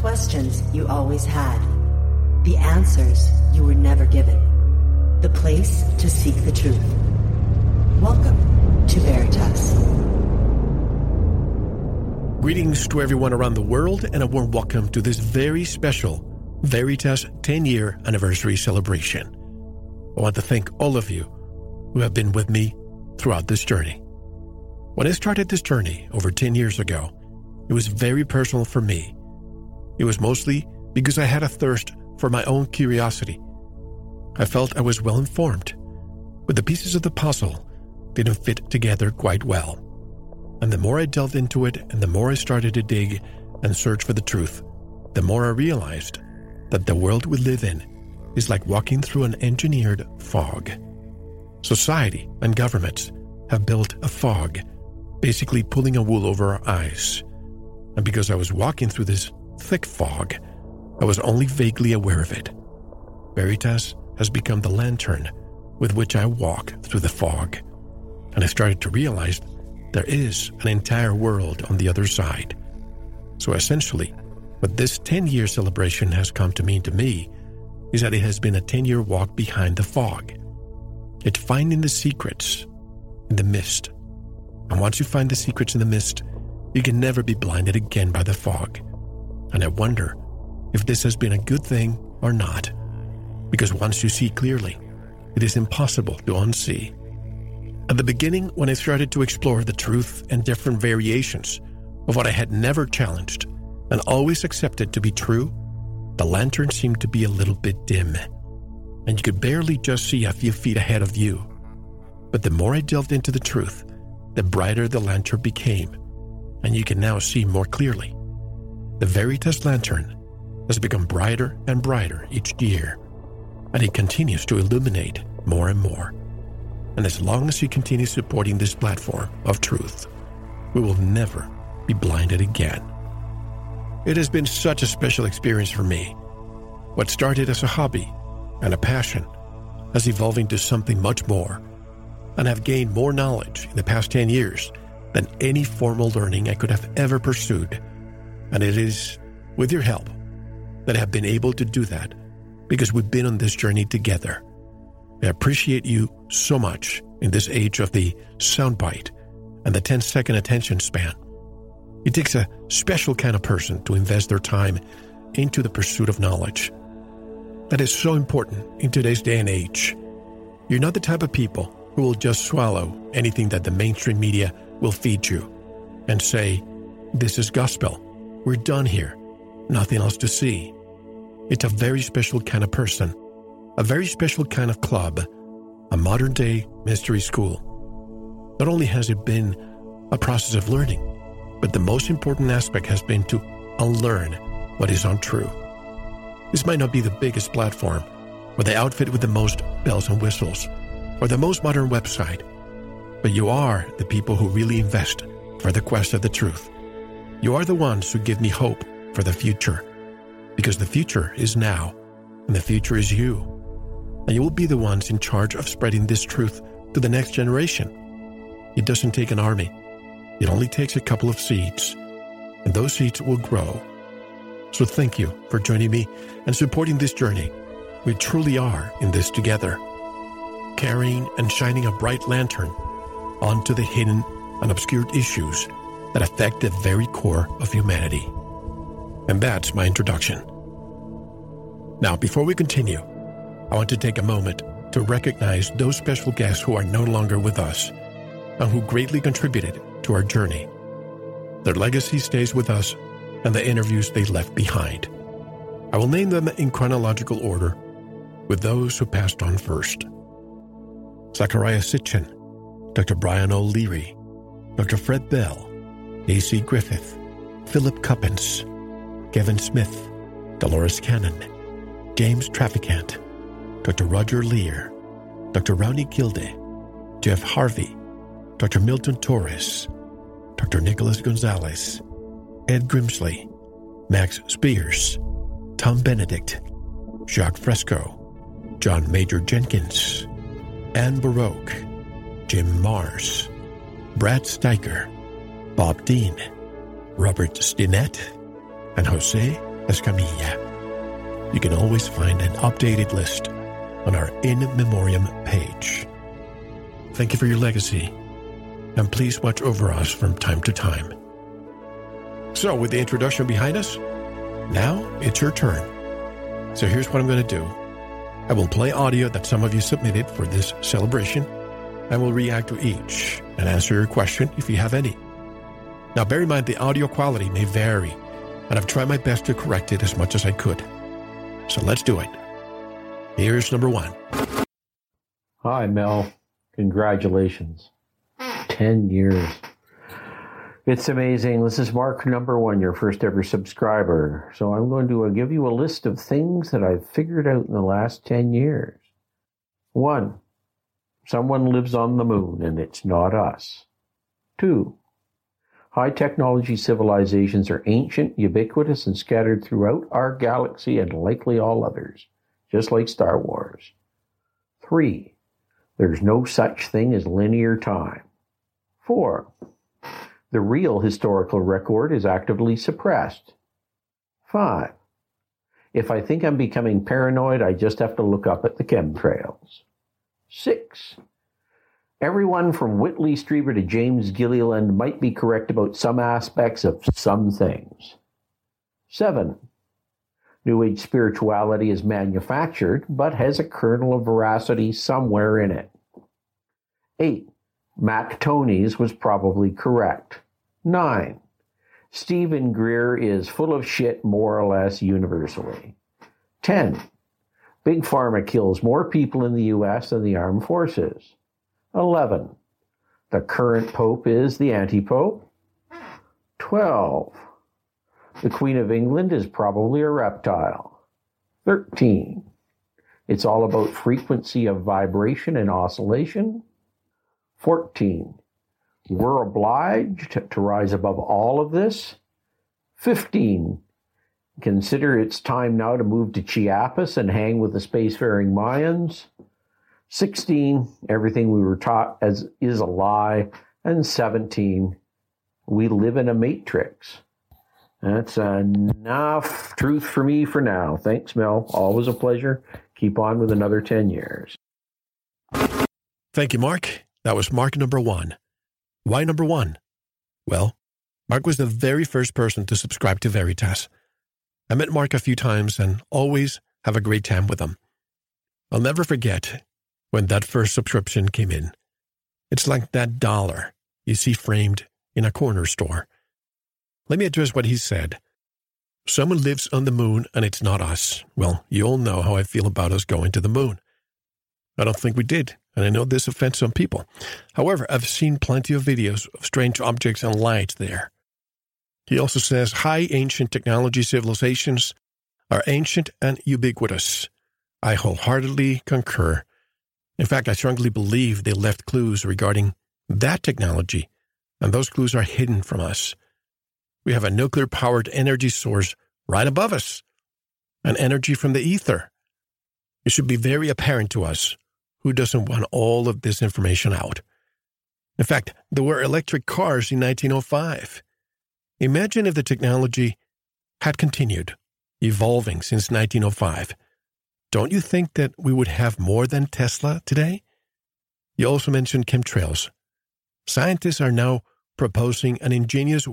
Questions you always had. The answers you were never given. The place to seek the truth. Welcome to Veritas. Greetings to everyone around the world and a warm welcome to this very special Veritas 10 year anniversary celebration. I want to thank all of you who have been with me throughout this journey. When I started this journey over 10 years ago, it was very personal for me. It was mostly because I had a thirst for my own curiosity. I felt I was well informed, but the pieces of the puzzle didn't fit together quite well. And the more I delved into it and the more I started to dig and search for the truth, the more I realized that the world we live in is like walking through an engineered fog. Society and governments have built a fog, basically pulling a wool over our eyes. And because I was walking through this thick fog, I was only vaguely aware of it. Veritas has become the lantern with which I walk through the fog. And I started to realize there is an entire world on the other side. So essentially, what this 10 year celebration has come to mean to me is that it has been a 10 year walk behind the fog. It's finding the secrets in the mist. And once you find the secrets in the mist, you can never be blinded again by the fog. And I wonder if this has been a good thing or not. Because once you see clearly, it is impossible to unsee. At the beginning, when I started to explore the truth and different variations of what I had never challenged and always accepted to be true, the lantern seemed to be a little bit dim, and you could barely just see a few feet ahead of you. But the more I delved into the truth, the brighter the lantern became, and you can now see more clearly. The Veritas lantern has become brighter and brighter each year, and it continues to illuminate more and more. And as long as you continue supporting this platform of truth, we will never be blinded again. It has been such a special experience for me. What started as a hobby and a passion has evolved into something much more, and I've gained more knowledge in the past 10 years than any formal learning I could have ever pursued. And it is with your help that I have been able to do that because we've been on this journey together. I appreciate you so much in this age of the soundbite and the 10 second attention span. It takes a special kind of person to invest their time into the pursuit of knowledge. That is so important in today's day and age. You're not the type of people who will just swallow anything that the mainstream media will feed you and say, This is gospel. We're done here. Nothing else to see. It's a very special kind of person a very special kind of club, a modern day mystery school. Not only has it been a process of learning, but the most important aspect has been to unlearn what is untrue. This might not be the biggest platform, or the outfit with the most bells and whistles, or the most modern website, but you are the people who really invest for the quest of the truth. You are the ones who give me hope for the future, because the future is now, and the future is you and you will be the ones in charge of spreading this truth to the next generation. It doesn't take an army, it only takes a couple of seeds, and those seeds will grow. So thank you for joining me and supporting this journey. We truly are in this together, carrying and shining a bright lantern onto the hidden and obscured issues that affect the very core of humanity. And that's my introduction. Now, before we continue, I want to take a moment to recognize those special guests who are no longer with us and who greatly contributed to our journey. Their legacy stays with us and the interviews they left behind. I will name them in chronological order, with those who passed on first. Zecharia Sitchin, Dr. Brian O'Leary, Dr. Fred Bell, A.C. Griffith, Philip Coppens, Kevin Smith, Dolores Cannon, James Traficant, Dr. Roger Leir, Dr. Rauni Kilde, Jeff Harvey, Dr. Milton Torres, Dr. Nicholas Gonzalez, Ed Grimsley, Max Spiers, Tom Benedict, Jacques Fresco, John Major Jenkins, Ann Boroch, Jim Marrs, Brad Steiger, Bob Dean, Robert Stinnett, and Jose Escamilla. You can always find an updated list on our In Memoriam page. Thank you for your legacy, and please watch over us from time to time. So, with the introduction behind us, now it's your turn. So, here's what I'm going to do I will play audio that some of you submitted for this celebration. I will react to each and answer your question if you have any. Now, bear in mind the audio quality may vary, and I've tried my best to correct it as much as I could. So let's do it. Here's number one. Hi, Mel. Congratulations. 10 years. It's amazing. This is Mark number one, your first ever subscriber. So I'm going to uh, give you a list of things that I've figured out in the last 10 years. One, someone lives on the moon and it's not us. Two, high technology civilizations are ancient, ubiquitous, and scattered throughout our galaxy and likely all others, just like Star Wars. Three, there's no such thing as linear time. Four, the real historical record is actively suppressed. Five, if I think I'm becoming paranoid, I just have to look up at the chemtrails. Six, everyone from Whitley Strieber to James Gilliland might be correct about some aspects of some things. Seven, New Age spirituality is manufactured, but has a kernel of veracity somewhere in it. 8. Mac Tonnies was probably correct. 9. Steven Greer is full of shit more or less universally. 10. Big Pharma kills more people in the U.S. than the armed forces. 11. The current Pope is the anti Pope. 12. The Queen of England is probably a reptile. 13. It's all about frequency of vibration and oscillation. 14. We're obliged to rise above all of this. 15. Consider it's time now to move to Chiapas and hang with the spacefaring Mayans. 16. Everything we were taught as is a lie. And 17. We live in a matrix. That's enough truth for me for now. Thanks, Mel. Always a pleasure. Keep on with another 10 years. Thank you, Mark. That was Mark number one. Why number one? Well, Mark was the very first person to subscribe to Veritas. I met Mark a few times and always have a great time with him. I'll never forget when that first subscription came in. It's like that dollar you see framed in a corner store. Let me address what he said. Someone lives on the moon and it's not us. Well, you all know how I feel about us going to the moon. I don't think we did, and I know this offends some people. However, I've seen plenty of videos of strange objects and lights there. He also says high ancient technology civilizations are ancient and ubiquitous. I wholeheartedly concur. In fact, I strongly believe they left clues regarding that technology, and those clues are hidden from us. We have a nuclear powered energy source right above us, an energy from the ether. It should be very apparent to us who doesn't want all of this information out. In fact, there were electric cars in 1905. Imagine if the technology had continued evolving since 1905. Don't you think that we would have more than Tesla today? You also mentioned chemtrails. Scientists are now proposing an ingenious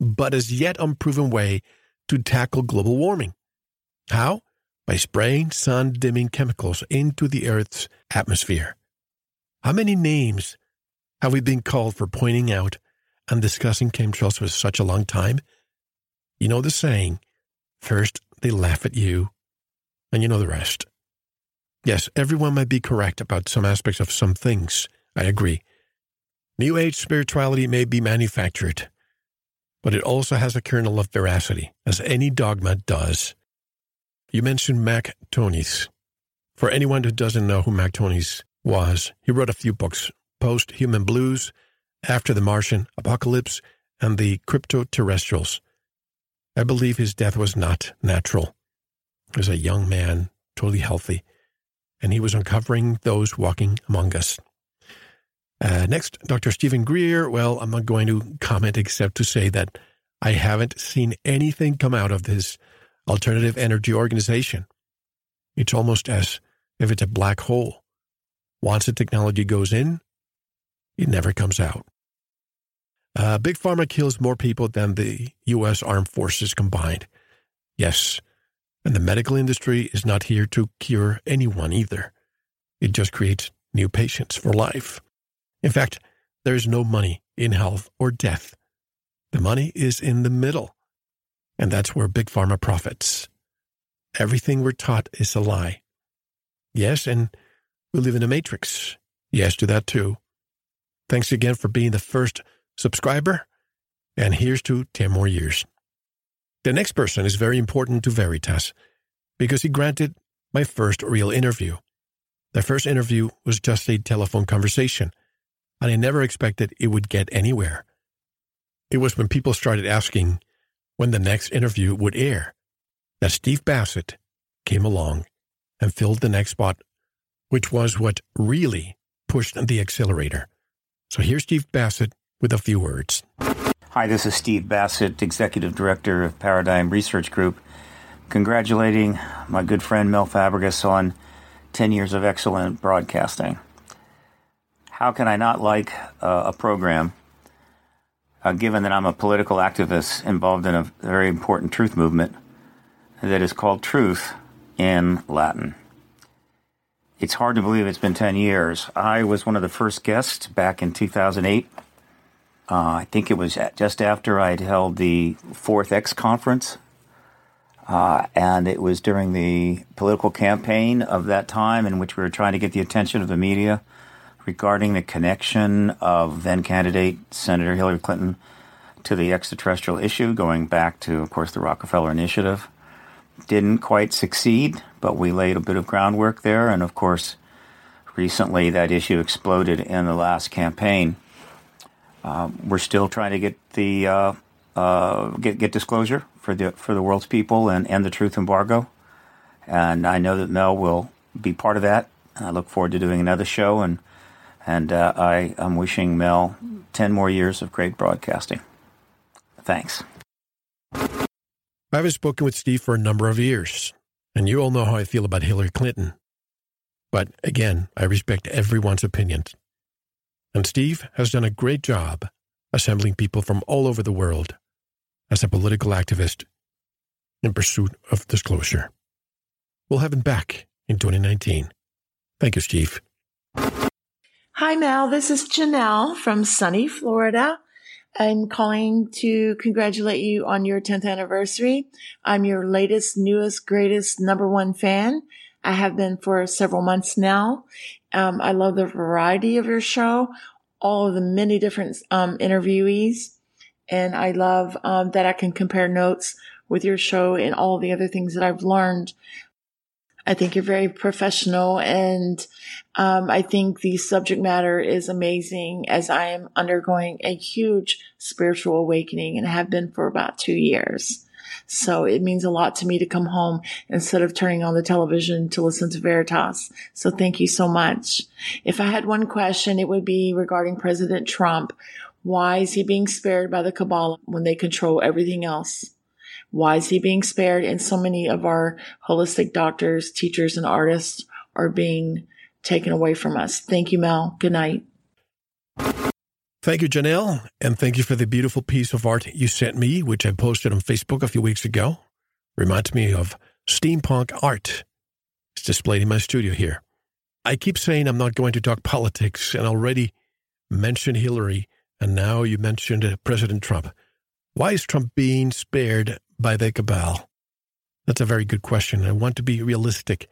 but as yet unproven way to tackle global warming. How? By spraying sun dimming chemicals into the Earth's atmosphere. How many names have we been called for pointing out and discussing chemtrails for such a long time? You know the saying first they laugh at you, and you know the rest. Yes, everyone might be correct about some aspects of some things. I agree. New Age spirituality may be manufactured, but it also has a kernel of veracity, as any dogma does. You mentioned Mac Tonnies. For anyone who doesn't know who Mac Tonnies was, he wrote a few books Post Human Blues, After the Martian Apocalypse, and The Crypto Terrestrials. I believe his death was not natural. Was a young man, totally healthy, and he was uncovering those walking among us. Uh, next, Dr. Steven Greer. Well, I'm not going to comment except to say that I haven't seen anything come out of this alternative energy organization. It's almost as if it's a black hole. Once the technology goes in, it never comes out. Uh, Big Pharma kills more people than the U.S. Armed Forces combined. Yes, and the medical industry is not here to cure anyone either. It just creates new patients for life. In fact, there is no money in health or death. The money is in the middle. And that's where Big Pharma profits. Everything we're taught is a lie. Yes, and we live in a matrix. Yes to that too. Thanks again for being the first subscriber. And here's to 10 more years. The next person is very important to Veritas because he granted my first real interview. The first interview was just a telephone conversation, and I never expected it would get anywhere. It was when people started asking when the next interview would air that Steve Bassett came along and filled the next spot, which was what really pushed the accelerator. So here's Steve Bassett with a few words. Hi, this is Steve Bassett, Executive Director of Paradigm Research Group, congratulating my good friend Mel Fabregas on 10 years of excellent broadcasting. How can I not like uh, a program, uh, given that I'm a political activist involved in a very important truth movement that is called Truth in Latin? It's hard to believe it's been 10 years. I was one of the first guests back in 2008. Uh, I think it was just after I'd held the fourth X conference uh, and it was during the political campaign of that time in which we were trying to get the attention of the media regarding the connection of then candidate Senator Hillary Clinton to the extraterrestrial issue, going back to, of course, the Rockefeller Initiative. Didn't quite succeed, but we laid a bit of groundwork there. And of course, recently that issue exploded in the last campaign. Uh, we're still trying to get the uh, uh, get get disclosure for the for the world's people and end the truth embargo. And I know that Mel will be part of that. And I look forward to doing another show, and and uh, I am wishing Mel ten more years of great broadcasting. Thanks. I haven't spoken with Steve for a number of years, and you all know how I feel about Hillary Clinton. But again, I respect everyone's opinions. And Steve has done a great job assembling people from all over the world as a political activist in pursuit of disclosure. We'll have him back in 2019. Thank you, Steve. Hi, Mel. This is Janelle from sunny Florida. I'm calling to congratulate you on your 10th anniversary. I'm your latest, newest, greatest number one fan. I have been for several months now. Um, I love the variety of your show, all of the many different um, interviewees and I love um, that I can compare notes with your show and all the other things that I've learned. I think you're very professional and um, I think the subject matter is amazing as I am undergoing a huge spiritual awakening and have been for about two years. So it means a lot to me to come home instead of turning on the television to listen to Veritas. So thank you so much. If I had one question, it would be regarding President Trump. Why is he being spared by the Kabbalah when they control everything else? Why is he being spared? And so many of our holistic doctors, teachers, and artists are being taken away from us. Thank you, Mel. Good night. Thank you, Janelle. And thank you for the beautiful piece of art you sent me, which I posted on Facebook a few weeks ago. Reminds me of steampunk art. It's displayed in my studio here. I keep saying I'm not going to talk politics and already mentioned Hillary and now you mentioned uh, President Trump. Why is Trump being spared by the cabal? That's a very good question. I want to be realistic.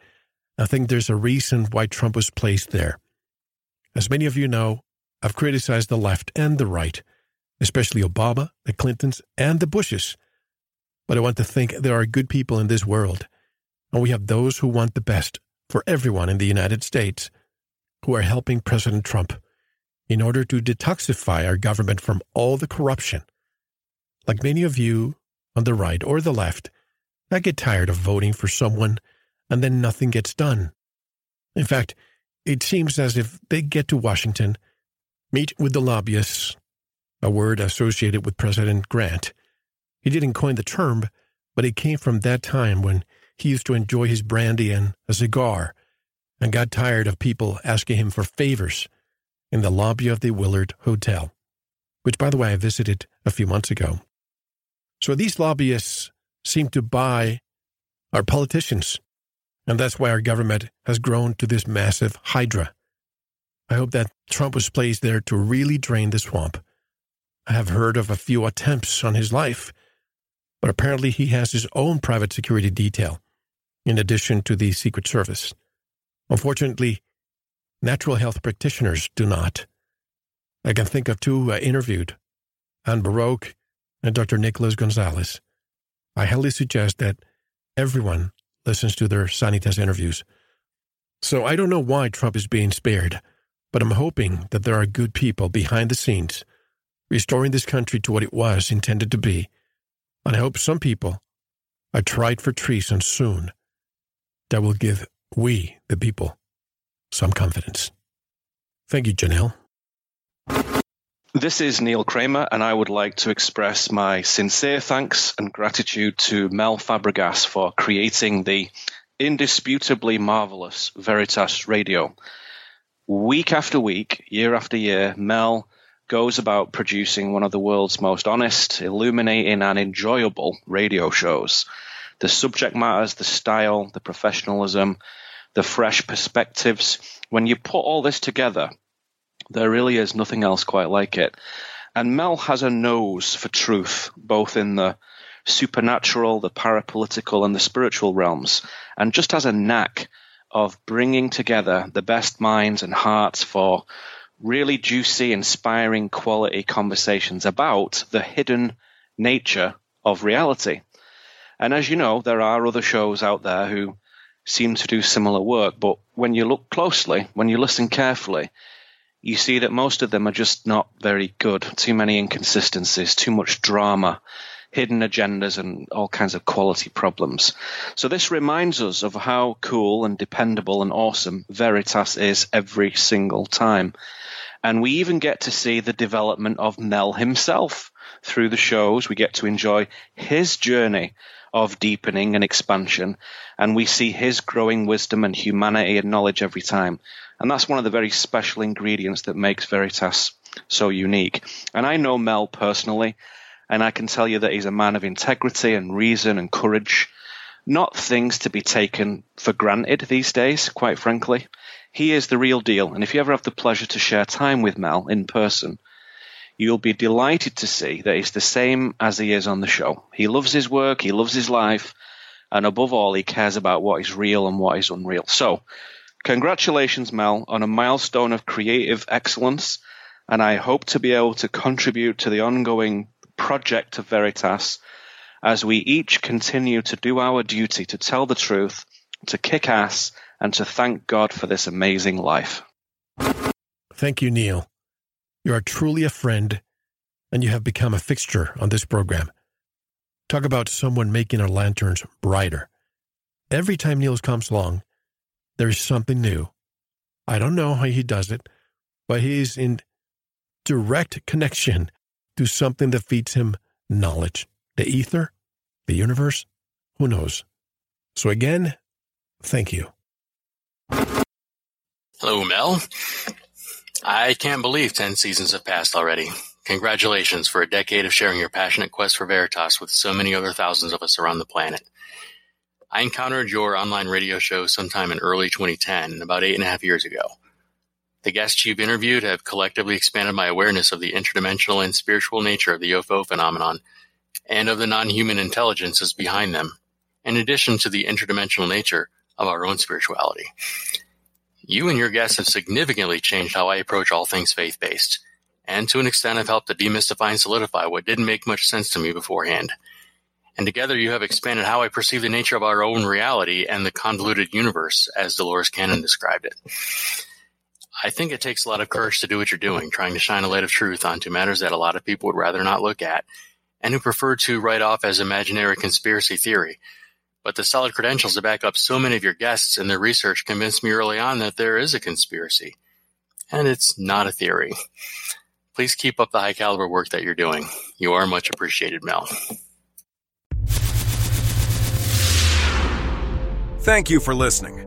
I think there's a reason why Trump was placed there. As many of you know, I've criticized the left and the right, especially Obama, the Clintons, and the Bushes. But I want to think there are good people in this world, and we have those who want the best for everyone in the United States who are helping President Trump in order to detoxify our government from all the corruption. Like many of you on the right or the left, I get tired of voting for someone and then nothing gets done. In fact, it seems as if they get to Washington, meet with the lobbyists, a word associated with President Grant. He didn't coin the term, but it came from that time when he used to enjoy his brandy and a cigar and got tired of people asking him for favors in the lobby of the Willard Hotel, which, by the way, I visited a few months ago. So these lobbyists seem to buy our politicians, and that's why our government has grown to this massive hydra. I hope that Trump was placed there to really drain the swamp. I have heard of a few attempts on his life, but apparently he has his own private security detail, in addition to the Secret Service. Unfortunately, natural health practitioners do not. I can think of two I interviewed, Ann Boroch and Dr. Nicholas Gonzalez. I highly suggest that everyone listens to their Sanitas interviews. So I don't know why Trump is being spared, but I'm hoping that there are good people behind the scenes restoring this country to what it was intended to be. And I hope some people are tried for treason soon that will give we, the people, some confidence. Thank you, Janelle. This is Neil Kramer, and I would like to express my sincere thanks and gratitude to Mel Fabregas for creating the indisputably marvelous Veritas Radio. Week after week, year after year, Mel goes about producing one of the world's most honest, illuminating, and enjoyable radio shows. The subject matters, the style, the professionalism, the fresh perspectives. When you put all this together, there really is nothing else quite like it. And Mel has a nose for truth, both in the supernatural, the parapolitical, and the spiritual realms, and just has a knack of bringing together the best minds and hearts for really juicy, inspiring, quality conversations about the hidden nature of reality. And as you know, there are other shows out there who seem to do similar work. But when you look closely, when you listen carefully, you see that most of them are just not very good. Too many inconsistencies, too much drama, hidden agendas, and all kinds of quality problems. So this reminds us of how cool and dependable and awesome Veritas is every single time. And we even get to see the development of Mel himself through the shows. We get to enjoy his journey of deepening and expansion. And we see his growing wisdom and humanity and knowledge every time. And that's one of the very special ingredients that makes Veritas so unique. And I know Mel personally, and I can tell you that he's a man of integrity and reason and courage. Not things to be taken for granted these days, quite frankly. He is the real deal. And if you ever have the pleasure to share time with Mel in person, you'll be delighted to see that he's the same as he is on the show. He loves his work, he loves his life, and above all, he cares about what is real and what is unreal. So, congratulations, Mel, on a milestone of creative excellence, and I hope to be able to contribute to the ongoing project of Veritas as we each continue to do our duty to tell the truth, to kick ass, and to thank God for this amazing life. Thank you, Neil. You are truly a friend, and you have become a fixture on this program. Talk about someone making our lanterns brighter. Every time Niels comes along, there is something new. I don't know how he does it, but he is in direct connection to something that feeds him knowledge. The ether, the universe, who knows? So again, thank you. Hello, Mel. I can't believe 10 seasons have passed already. Congratulations for a decade of sharing your passionate quest for Veritas with so many other thousands of us around the planet. I encountered your online radio show sometime in early 2010, about eight and a half years ago. The guests you've interviewed have collectively expanded my awareness of the interdimensional and spiritual nature of the UFO phenomenon and of the non-human intelligences behind them, in addition to the interdimensional nature of our own spirituality. You and your guests have significantly changed how I approach all things faith based, and to an extent have helped to demystify and solidify what didn't make much sense to me beforehand. And together you have expanded how I perceive the nature of our own reality and the convoluted universe, as Dolores Cannon described it. I think it takes a lot of courage to do what you're doing, trying to shine a light of truth onto matters that a lot of people would rather not look at, and who prefer to write off as imaginary conspiracy theory, but the solid credentials to back up so many of your guests and their research convinced me early on that there is a conspiracy. And it's not a theory. Please keep up the high caliber work that you're doing. You are much appreciated, Mel. Thank you for listening.